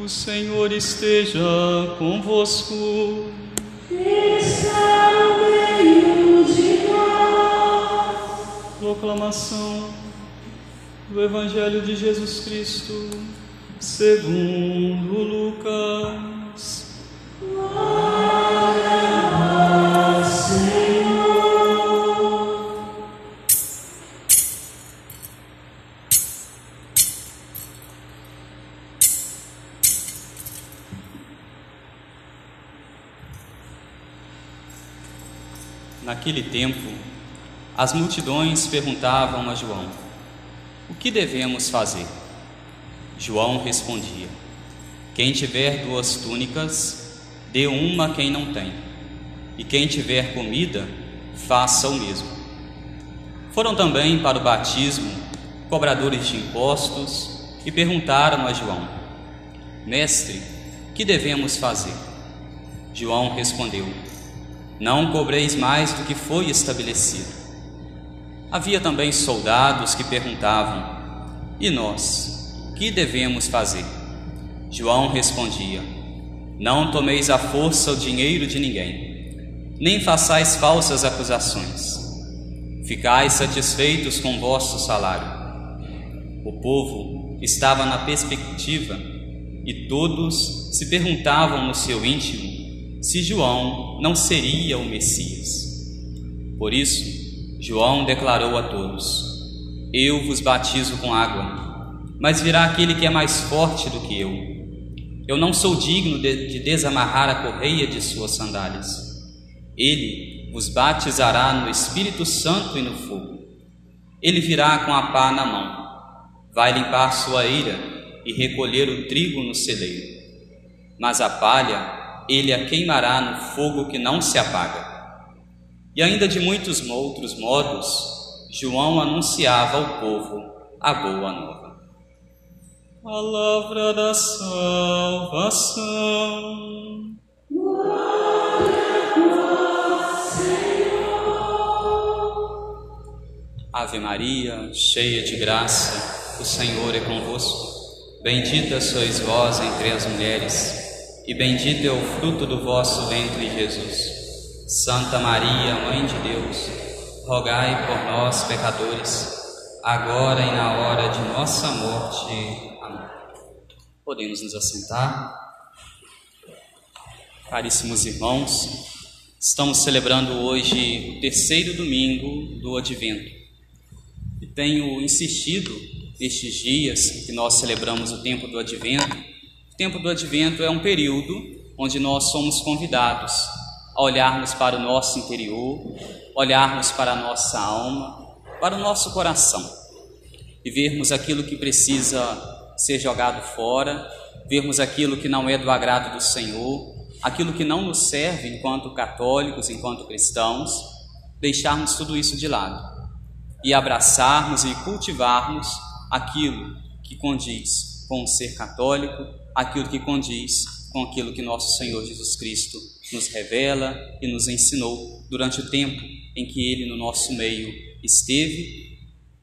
O Senhor esteja convosco. Está no meio de nós. Proclamação do Evangelho de Jesus Cristo, segundo Lucas. Glória Naquele tempo, as multidões perguntavam a João: O que devemos fazer? João respondia: Quem tiver duas túnicas, dê uma a quem não tem, e quem tiver comida, faça o mesmo. Foram também para o batismo cobradores de impostos e perguntaram a João: Mestre, que devemos fazer? João respondeu: Não cobreis mais do que foi estabelecido. Havia também soldados que perguntavam: E nós, que devemos fazer? João respondia: Não tomeis à força o dinheiro de ninguém, nem façais falsas acusações. Ficai satisfeitos com vosso salário. O povo estava na perspectiva e todos se perguntavam no seu íntimo se João não seria o Messias. Por isso, João declarou a todos: Eu vos batizo com água, mas virá aquele que é mais forte do que eu. Eu não sou digno de, de desamarrar a correia de suas sandálias. Ele vos batizará no Espírito Santo e no fogo. Ele virá com a pá na mão, vai limpar sua eira e recolher o trigo no celeiro. Mas a palha ele a queimará no fogo que não se apaga. E ainda de muitos outros modos, João anunciava ao povo a boa nova. Palavra da salvação. Ave Maria, cheia de graça, o Senhor é convosco. Bendita sois vós entre as mulheres, e bendito é o fruto do vosso ventre, Jesus. Santa Maria, Mãe de Deus, rogai por nós, pecadores, agora e na hora de nossa morte. Amém. Podemos nos assentar. Caríssimos irmãos, estamos celebrando hoje o terceiro domingo do Advento e tenho insistido nestes dias que nós celebramos o tempo do advento. Tempo do advento é um período onde nós somos convidados a olharmos para o nosso interior, olharmos para a nossa alma, para o nosso coração e vermos aquilo que precisa ser jogado fora, vermos aquilo que não é do agrado do Senhor, aquilo que não nos serve enquanto católicos, enquanto cristãos, deixarmos tudo isso de lado e abraçarmos e cultivarmos aquilo que condiz com o ser católico, aquilo que condiz com aquilo que nosso Senhor Jesus Cristo nos revela e nos ensinou durante o tempo em que Ele no nosso meio esteve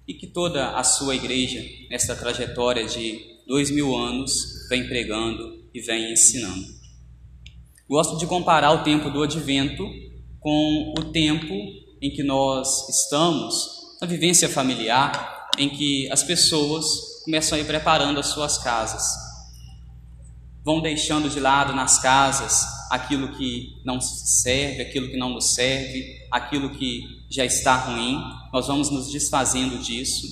e que toda a sua igreja, nesta trajetória de dois mil anos, vem pregando e vem ensinando. Gosto de comparar o tempo do advento com o tempo em que nós estamos na vivência familiar em que as pessoas começam a ir preparando as suas casas. Vão deixando de lado nas casas aquilo que não serve, aquilo que não nos serve, aquilo que já está ruim. Nós vamos nos desfazendo disso.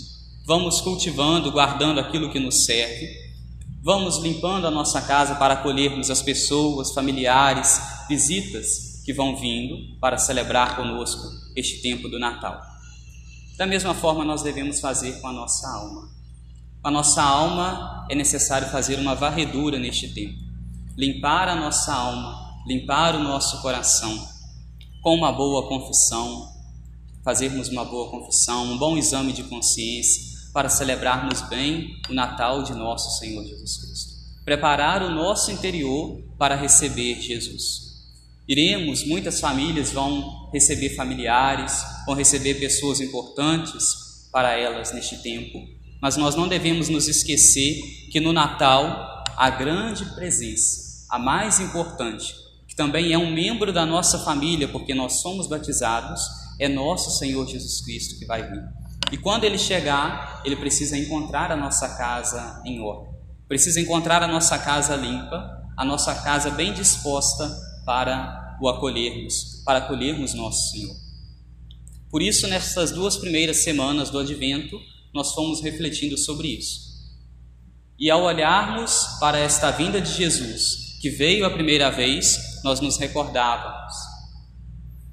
Vamos cultivando, guardando aquilo que nos serve. Vamos limpando a nossa casa para acolhermos as pessoas, familiares, visitas que vão vindo para celebrar conosco este tempo do Natal. Da mesma forma, nós devemos fazer com a nossa alma. A nossa alma é necessário fazer uma varredura neste tempo, limpar a nossa alma, limpar o nosso coração com uma boa confissão, fazermos uma boa confissão, um bom exame de consciência para celebrarmos bem o Natal de nosso Senhor Jesus Cristo. Preparar o nosso interior para receber Jesus. Iremos, muitas famílias vão receber familiares, vão receber pessoas importantes para elas neste tempo, mas nós não devemos nos esquecer que no Natal a grande presença, a mais importante, que também é um membro da nossa família, porque nós somos batizados, é nosso Senhor Jesus Cristo que vai vir. E quando ele chegar, ele precisa encontrar a nossa casa em ordem, precisa encontrar a nossa casa limpa, a nossa casa bem disposta para o acolhermos, para acolhermos nosso Senhor. Por isso, nessas duas primeiras semanas do Advento, nós fomos refletindo sobre isso. E ao olharmos para esta vinda de Jesus, que veio a primeira vez, nós nos recordávamos,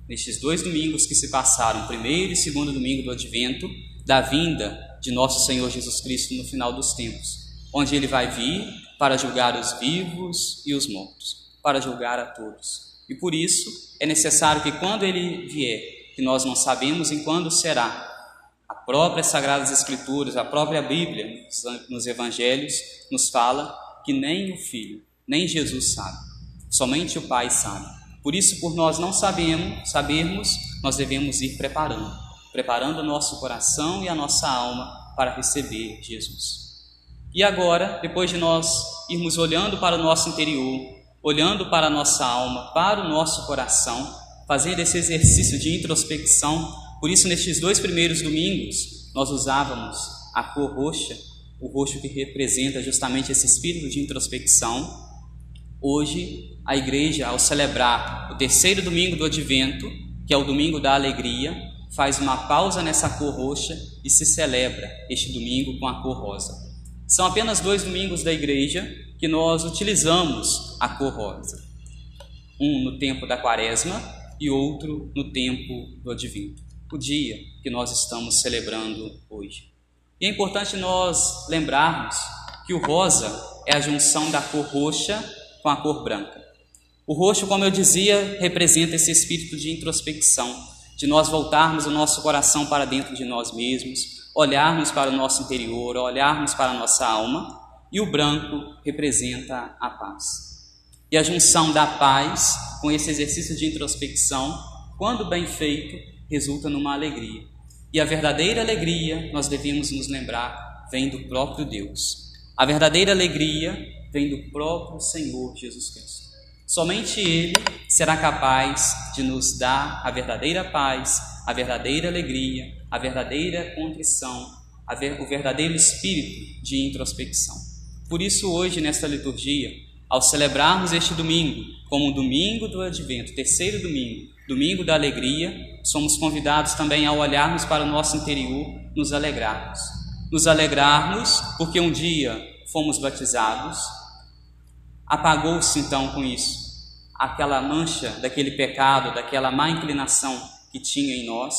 nestes dois domingos que se passaram, primeiro e segundo domingo do Advento, da vinda de nosso Senhor Jesus Cristo no final dos tempos, onde ele vai vir para julgar os vivos e os mortos, para julgar a todos. E por isso é necessário que quando ele vier, que nós não sabemos em quando será, própria Sagradas Escrituras, a própria Bíblia, nos Evangelhos, nos fala que nem o Filho, nem Jesus sabe, somente o Pai sabe. Por isso, por nós não sabemos, sabermos, nós devemos ir preparando, preparando o nosso coração e a nossa alma para receber Jesus. E agora, depois de nós irmos olhando para o nosso interior, olhando para a nossa alma, para o nosso coração, fazendo esse exercício de introspecção, por isso, nestes dois primeiros domingos, nós usávamos a cor roxa, o roxo que representa justamente esse espírito de introspecção. Hoje, a igreja, ao celebrar o terceiro domingo do advento, que é o domingo da alegria, faz uma pausa nessa cor roxa e se celebra este domingo com a cor rosa. São apenas dois domingos da igreja que nós utilizamos a cor rosa. Um no tempo da quaresma e outro no tempo do advento, o dia que nós estamos celebrando hoje. E é importante nós lembrarmos que o rosa é a junção da cor roxa com a cor branca. O roxo, como eu dizia, representa esse espírito de introspecção, de nós voltarmos o nosso coração para dentro de nós mesmos, olharmos para o nosso interior, olharmos para a nossa alma, e o branco representa a paz. E a junção da paz com esse exercício de introspecção, quando bem feito, resulta numa alegria. E a verdadeira alegria, nós devemos nos lembrar, vem do próprio Deus. A verdadeira alegria vem do próprio Senhor Jesus Cristo. Somente Ele será capaz de nos dar a verdadeira paz, a verdadeira alegria, a verdadeira contrição, ver, o verdadeiro espírito de introspecção. Por isso, hoje, nesta liturgia, ao celebrarmos este domingo como o domingo do advento, terceiro domingo, domingo da alegria, somos convidados também a olharmos para o nosso interior, nos alegrarmos. Nos alegrarmos porque um dia fomos batizados, apagou-se então com isso aquela mancha daquele pecado, daquela má inclinação que tinha em nós,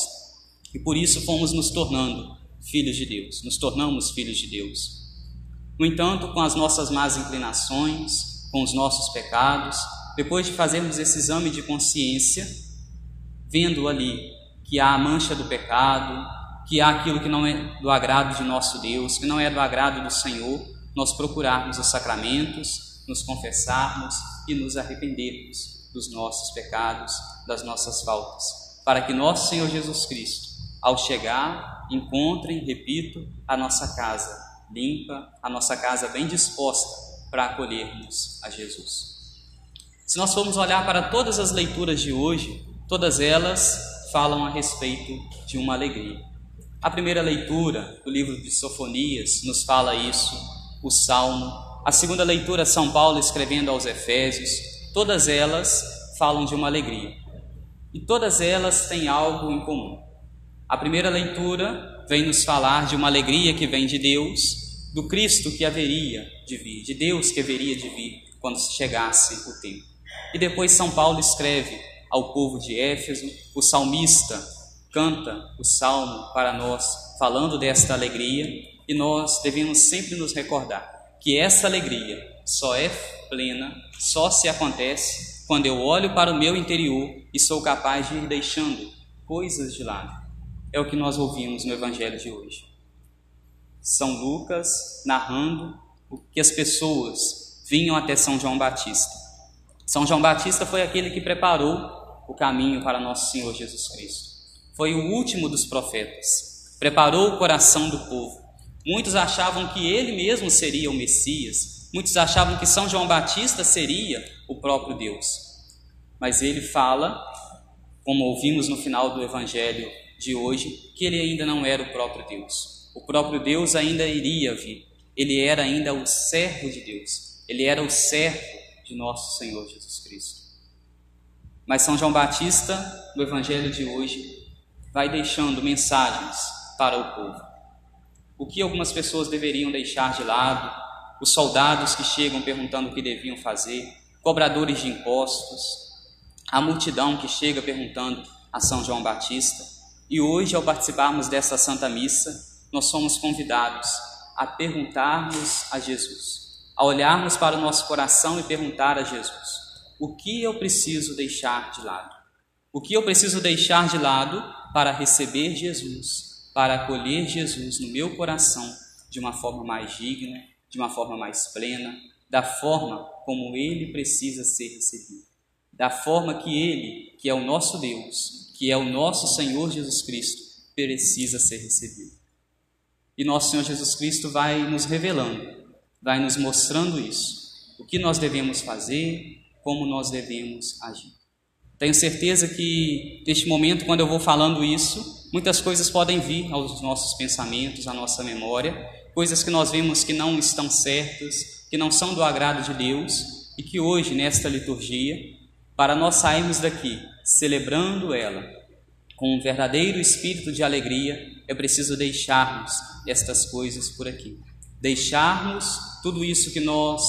e por isso fomos nos tornando filhos de Deus, nos tornamos filhos de Deus. No entanto, com as nossas más inclinações, com os nossos pecados, depois de fazermos esse exame de consciência, vendo ali que há a mancha do pecado, que há aquilo que não é do agrado de nosso Deus, que não é do agrado do Senhor, nós procurarmos os sacramentos, nos confessarmos e nos arrependermos dos nossos pecados, das nossas faltas, para que nosso Senhor Jesus Cristo ao chegar, encontrem, repito, a nossa casa limpa, a nossa casa bem disposta para acolhermos a Jesus. Se nós formos olhar para todas as leituras de hoje, todas elas falam a respeito de uma alegria. A primeira leitura do livro de Sofonias nos fala isso, o Salmo. A segunda leitura, São Paulo escrevendo aos Efésios, todas elas falam de uma alegria. E todas elas têm algo em comum. A primeira leitura vem nos falar de uma alegria que vem de Deus, do Cristo que haveria de vir, de Deus que haveria de vir quando chegasse o tempo. E depois São Paulo escreve ao povo de Éfeso, o salmista canta o salmo para nós, falando desta alegria, e nós devemos sempre nos recordar que essa alegria só é plena, só se acontece quando eu olho para o meu interior e sou capaz de ir deixando coisas de lado é o que nós ouvimos no Evangelho de hoje. São Lucas narrando o que as pessoas vinham até São João Batista. São João Batista foi aquele que preparou o caminho para nosso Senhor Jesus Cristo. Foi o último dos profetas. Preparou o coração do povo. Muitos achavam que ele mesmo seria o Messias, Muitos achavam que São João Batista seria o próprio Deus. Mas ele fala, como ouvimos no final do evangelho de hoje, que ele ainda não era o próprio Deus. O próprio Deus ainda iria vir. Ele era ainda o servo de Deus. Ele era o servo de nosso Senhor Jesus Cristo. Mas São João Batista, no evangelho de hoje, vai deixando mensagens para o povo. O que algumas pessoas deveriam deixar de lado, os soldados que chegam perguntando o que deviam fazer, cobradores de impostos, a multidão que chega perguntando a São João Batista. E hoje, ao participarmos dessa Santa Missa, nós somos convidados a perguntarmos a Jesus, a olharmos para o nosso coração e perguntar a Jesus: o que eu preciso deixar de lado? O que eu preciso deixar de lado para receber Jesus, para acolher Jesus no meu coração de uma forma mais digna, de uma forma mais plena, da forma como ele precisa ser recebido, da forma que ele, que é o nosso Deus, que é o nosso Senhor Jesus Cristo, precisa ser recebido. E nosso Senhor Jesus Cristo vai nos revelando, vai nos mostrando isso. O que nós devemos fazer, como nós devemos agir. Tenho certeza que neste momento, quando eu vou falando isso, muitas coisas podem vir aos nossos pensamentos, à nossa memória, coisas que nós vemos que não estão certas, que não são do agrado de Deus e que hoje, nesta liturgia, para nós sairmos daqui celebrando ela com um verdadeiro espírito de alegria, é preciso deixarmos estas coisas por aqui. Deixarmos tudo isso que nós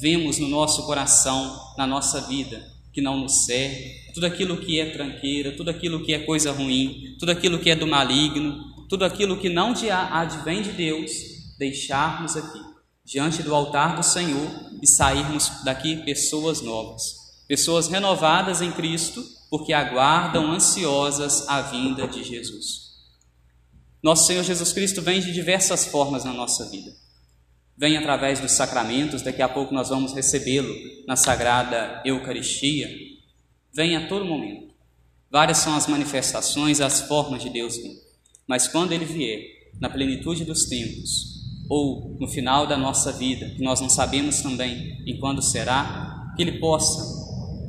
vemos no nosso coração, na nossa vida, que não nos serve, tudo aquilo que é tranqueira, tudo aquilo que é coisa ruim, tudo aquilo que é do maligno, tudo aquilo que não advém de Deus, deixarmos aqui, diante do altar do Senhor e sairmos daqui pessoas novas, pessoas renovadas em Cristo, porque aguardam ansiosas a vinda de Jesus. Nosso Senhor Jesus Cristo vem de diversas formas na nossa vida vem através dos sacramentos, daqui a pouco nós vamos recebê-lo na Sagrada Eucaristia, vem a todo momento. Várias são as manifestações, as formas de Deus vir. Mas quando ele vier, na plenitude dos tempos, ou no final da nossa vida, que nós não sabemos também em quando será, que ele possa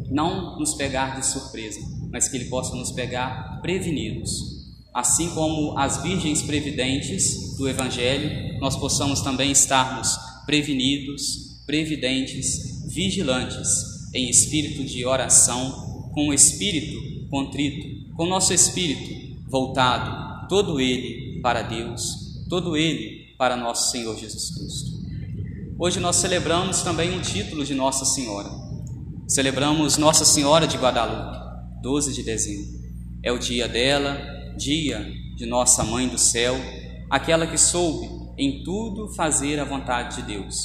não nos pegar de surpresa, mas que ele possa nos pegar prevenidos assim como as virgens previdentes do Evangelho, nós possamos também estarmos prevenidos, previdentes, vigilantes, em espírito de oração, com o espírito contrito, com nosso espírito voltado, todo ele para Deus, todo ele para nosso Senhor Jesus Cristo. Hoje nós celebramos também um título de Nossa Senhora. Celebramos Nossa Senhora de Guadalupe, 12 de dezembro. É o dia dela, dia de nossa Mãe do Céu, aquela que soube em tudo fazer a vontade de Deus,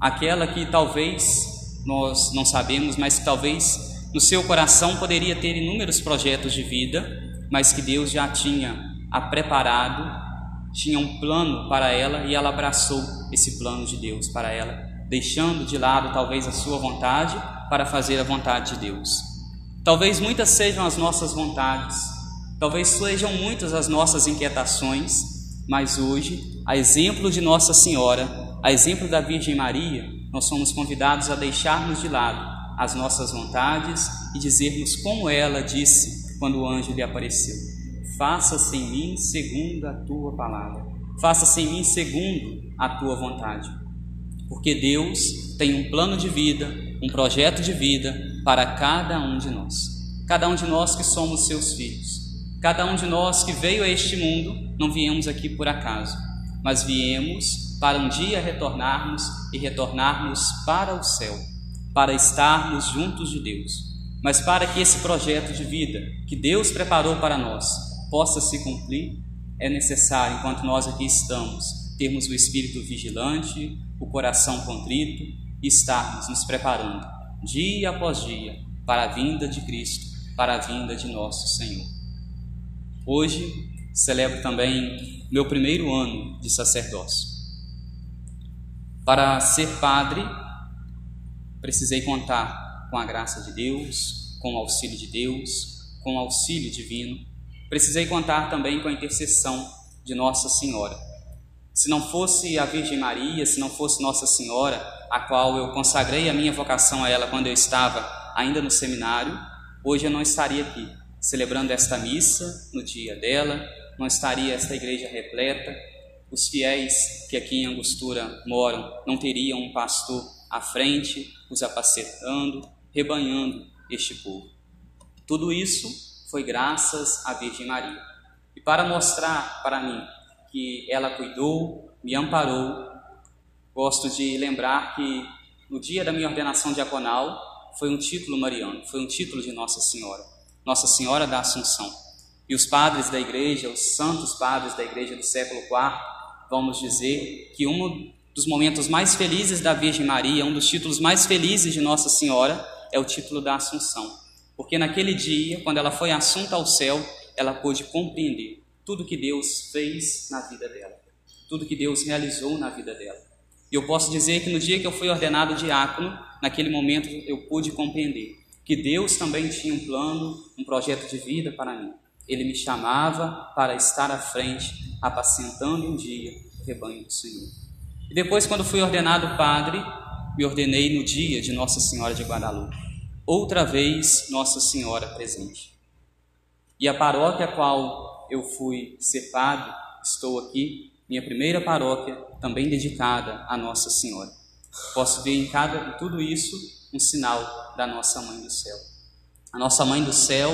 aquela que talvez nós não sabemos, mas que talvez no seu coração poderia ter inúmeros projetos de vida, mas que Deus já tinha a preparado, tinha um plano para ela e ela abraçou esse plano de Deus para ela, deixando de lado talvez a sua vontade para fazer a vontade de Deus. Talvez muitas sejam as nossas vontades, Talvez sejam muitas as nossas inquietações, mas hoje, a exemplo de Nossa Senhora, a exemplo da Virgem Maria, nós somos convidados a deixarmos de lado as nossas vontades e dizermos como ela disse quando o anjo lhe apareceu: Faça-se em mim segundo a tua palavra, faça-se em mim segundo a tua vontade. Porque Deus tem um plano de vida, um projeto de vida para cada um de nós, cada um de nós que somos seus filhos. Cada um de nós que veio a este mundo não viemos aqui por acaso, mas viemos para um dia retornarmos e retornarmos para o céu, para estarmos juntos de Deus. Mas para que esse projeto de vida que Deus preparou para nós possa se cumprir, é necessário, enquanto nós aqui estamos, termos o espírito vigilante, o coração contrito e estarmos nos preparando dia após dia para a vinda de Cristo, para a vinda de nosso Senhor. Hoje celebro também meu primeiro ano de sacerdócio. Para ser padre, precisei contar com a graça de Deus, com o auxílio de Deus, com o auxílio divino. Precisei contar também com a intercessão de Nossa Senhora. Se não fosse a Virgem Maria, se não fosse Nossa Senhora, a qual eu consagrei a minha vocação a ela quando eu estava ainda no seminário, hoje eu não estaria aqui celebrando esta missa no dia dela, não estaria esta igreja repleta, os fiéis que aqui em Angostura moram não teriam um pastor à frente, os apacetando, rebanhando este povo. Tudo isso foi graças à Virgem Maria. E para mostrar para mim que ela cuidou, me amparou, gosto de lembrar que no dia da minha ordenação diaconal foi um título mariano, foi um título de Nossa Senhora, Nossa Senhora da Assunção. E os padres da igreja, os santos padres da igreja do século IV, vamos dizer que um dos momentos mais felizes da Virgem Maria, um dos títulos mais felizes de Nossa Senhora, é o título da Assunção. Porque naquele dia, quando ela foi assunta ao céu, ela pôde compreender tudo que Deus fez na vida dela, tudo que Deus realizou na vida dela. E eu posso dizer que no dia que eu fui ordenado diácono, naquele momento eu pude compreender que Deus também tinha um plano, um projeto de vida para mim. Ele me chamava para estar à frente, apacentando um dia o rebanho do Senhor. E depois, quando fui ordenado padre, me ordenei no dia de Nossa Senhora de Guadalupe. Outra vez, Nossa Senhora presente. E a paróquia a qual eu fui ser padre, estou aqui, minha primeira paróquia, também dedicada a Nossa Senhora. Posso ver em, cada, em tudo isso um sinal da nossa Mãe do Céu. A nossa Mãe do Céu,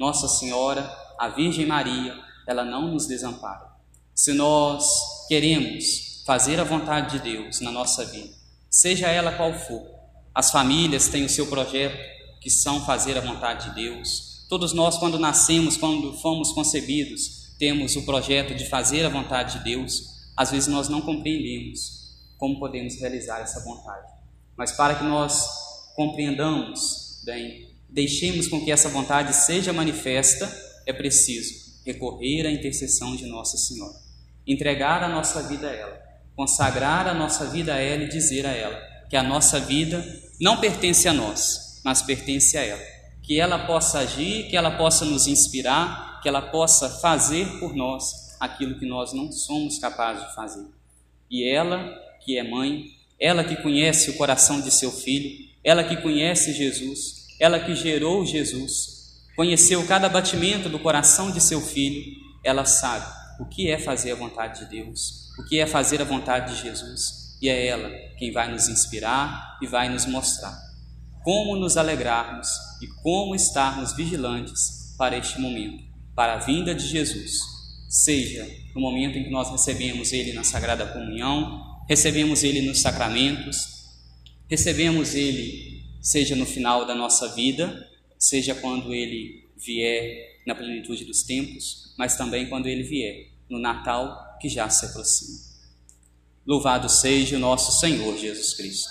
Nossa Senhora, a Virgem Maria, ela não nos desampara. Se nós queremos fazer a vontade de Deus na nossa vida, seja ela qual for, as famílias têm o seu projeto, que são fazer a vontade de Deus. Todos nós, quando nascemos, quando fomos concebidos, temos o projeto de fazer a vontade de Deus. Às vezes nós não compreendemos como podemos realizar essa vontade. Mas para que nós compreendamos bem, deixemos com que essa vontade seja manifesta, é preciso recorrer à intercessão de Nossa Senhora, entregar a nossa vida a ela, consagrar a nossa vida a ela e dizer a ela que a nossa vida não pertence a nós, mas pertence a ela. Que ela possa agir, que ela possa nos inspirar, que ela possa fazer por nós aquilo que nós não somos capazes de fazer. E ela, que é mãe, ela que conhece o coração de seu filho, ela que conhece Jesus, ela que gerou Jesus, conheceu cada batimento do coração de seu filho, ela sabe o que é fazer a vontade de Deus, o que é fazer a vontade de Jesus, e é ela quem vai nos inspirar e vai nos mostrar como nos alegrarmos e como estarmos vigilantes para este momento, para a vinda de Jesus, seja no momento em que nós recebemos Ele na Sagrada Comunhão, recebemos Ele nos sacramentos, recebemos Ele, seja no final da nossa vida, seja quando ele vier na plenitude dos tempos, mas também quando ele vier no Natal que já se aproxima. Louvado seja o nosso Senhor Jesus Cristo.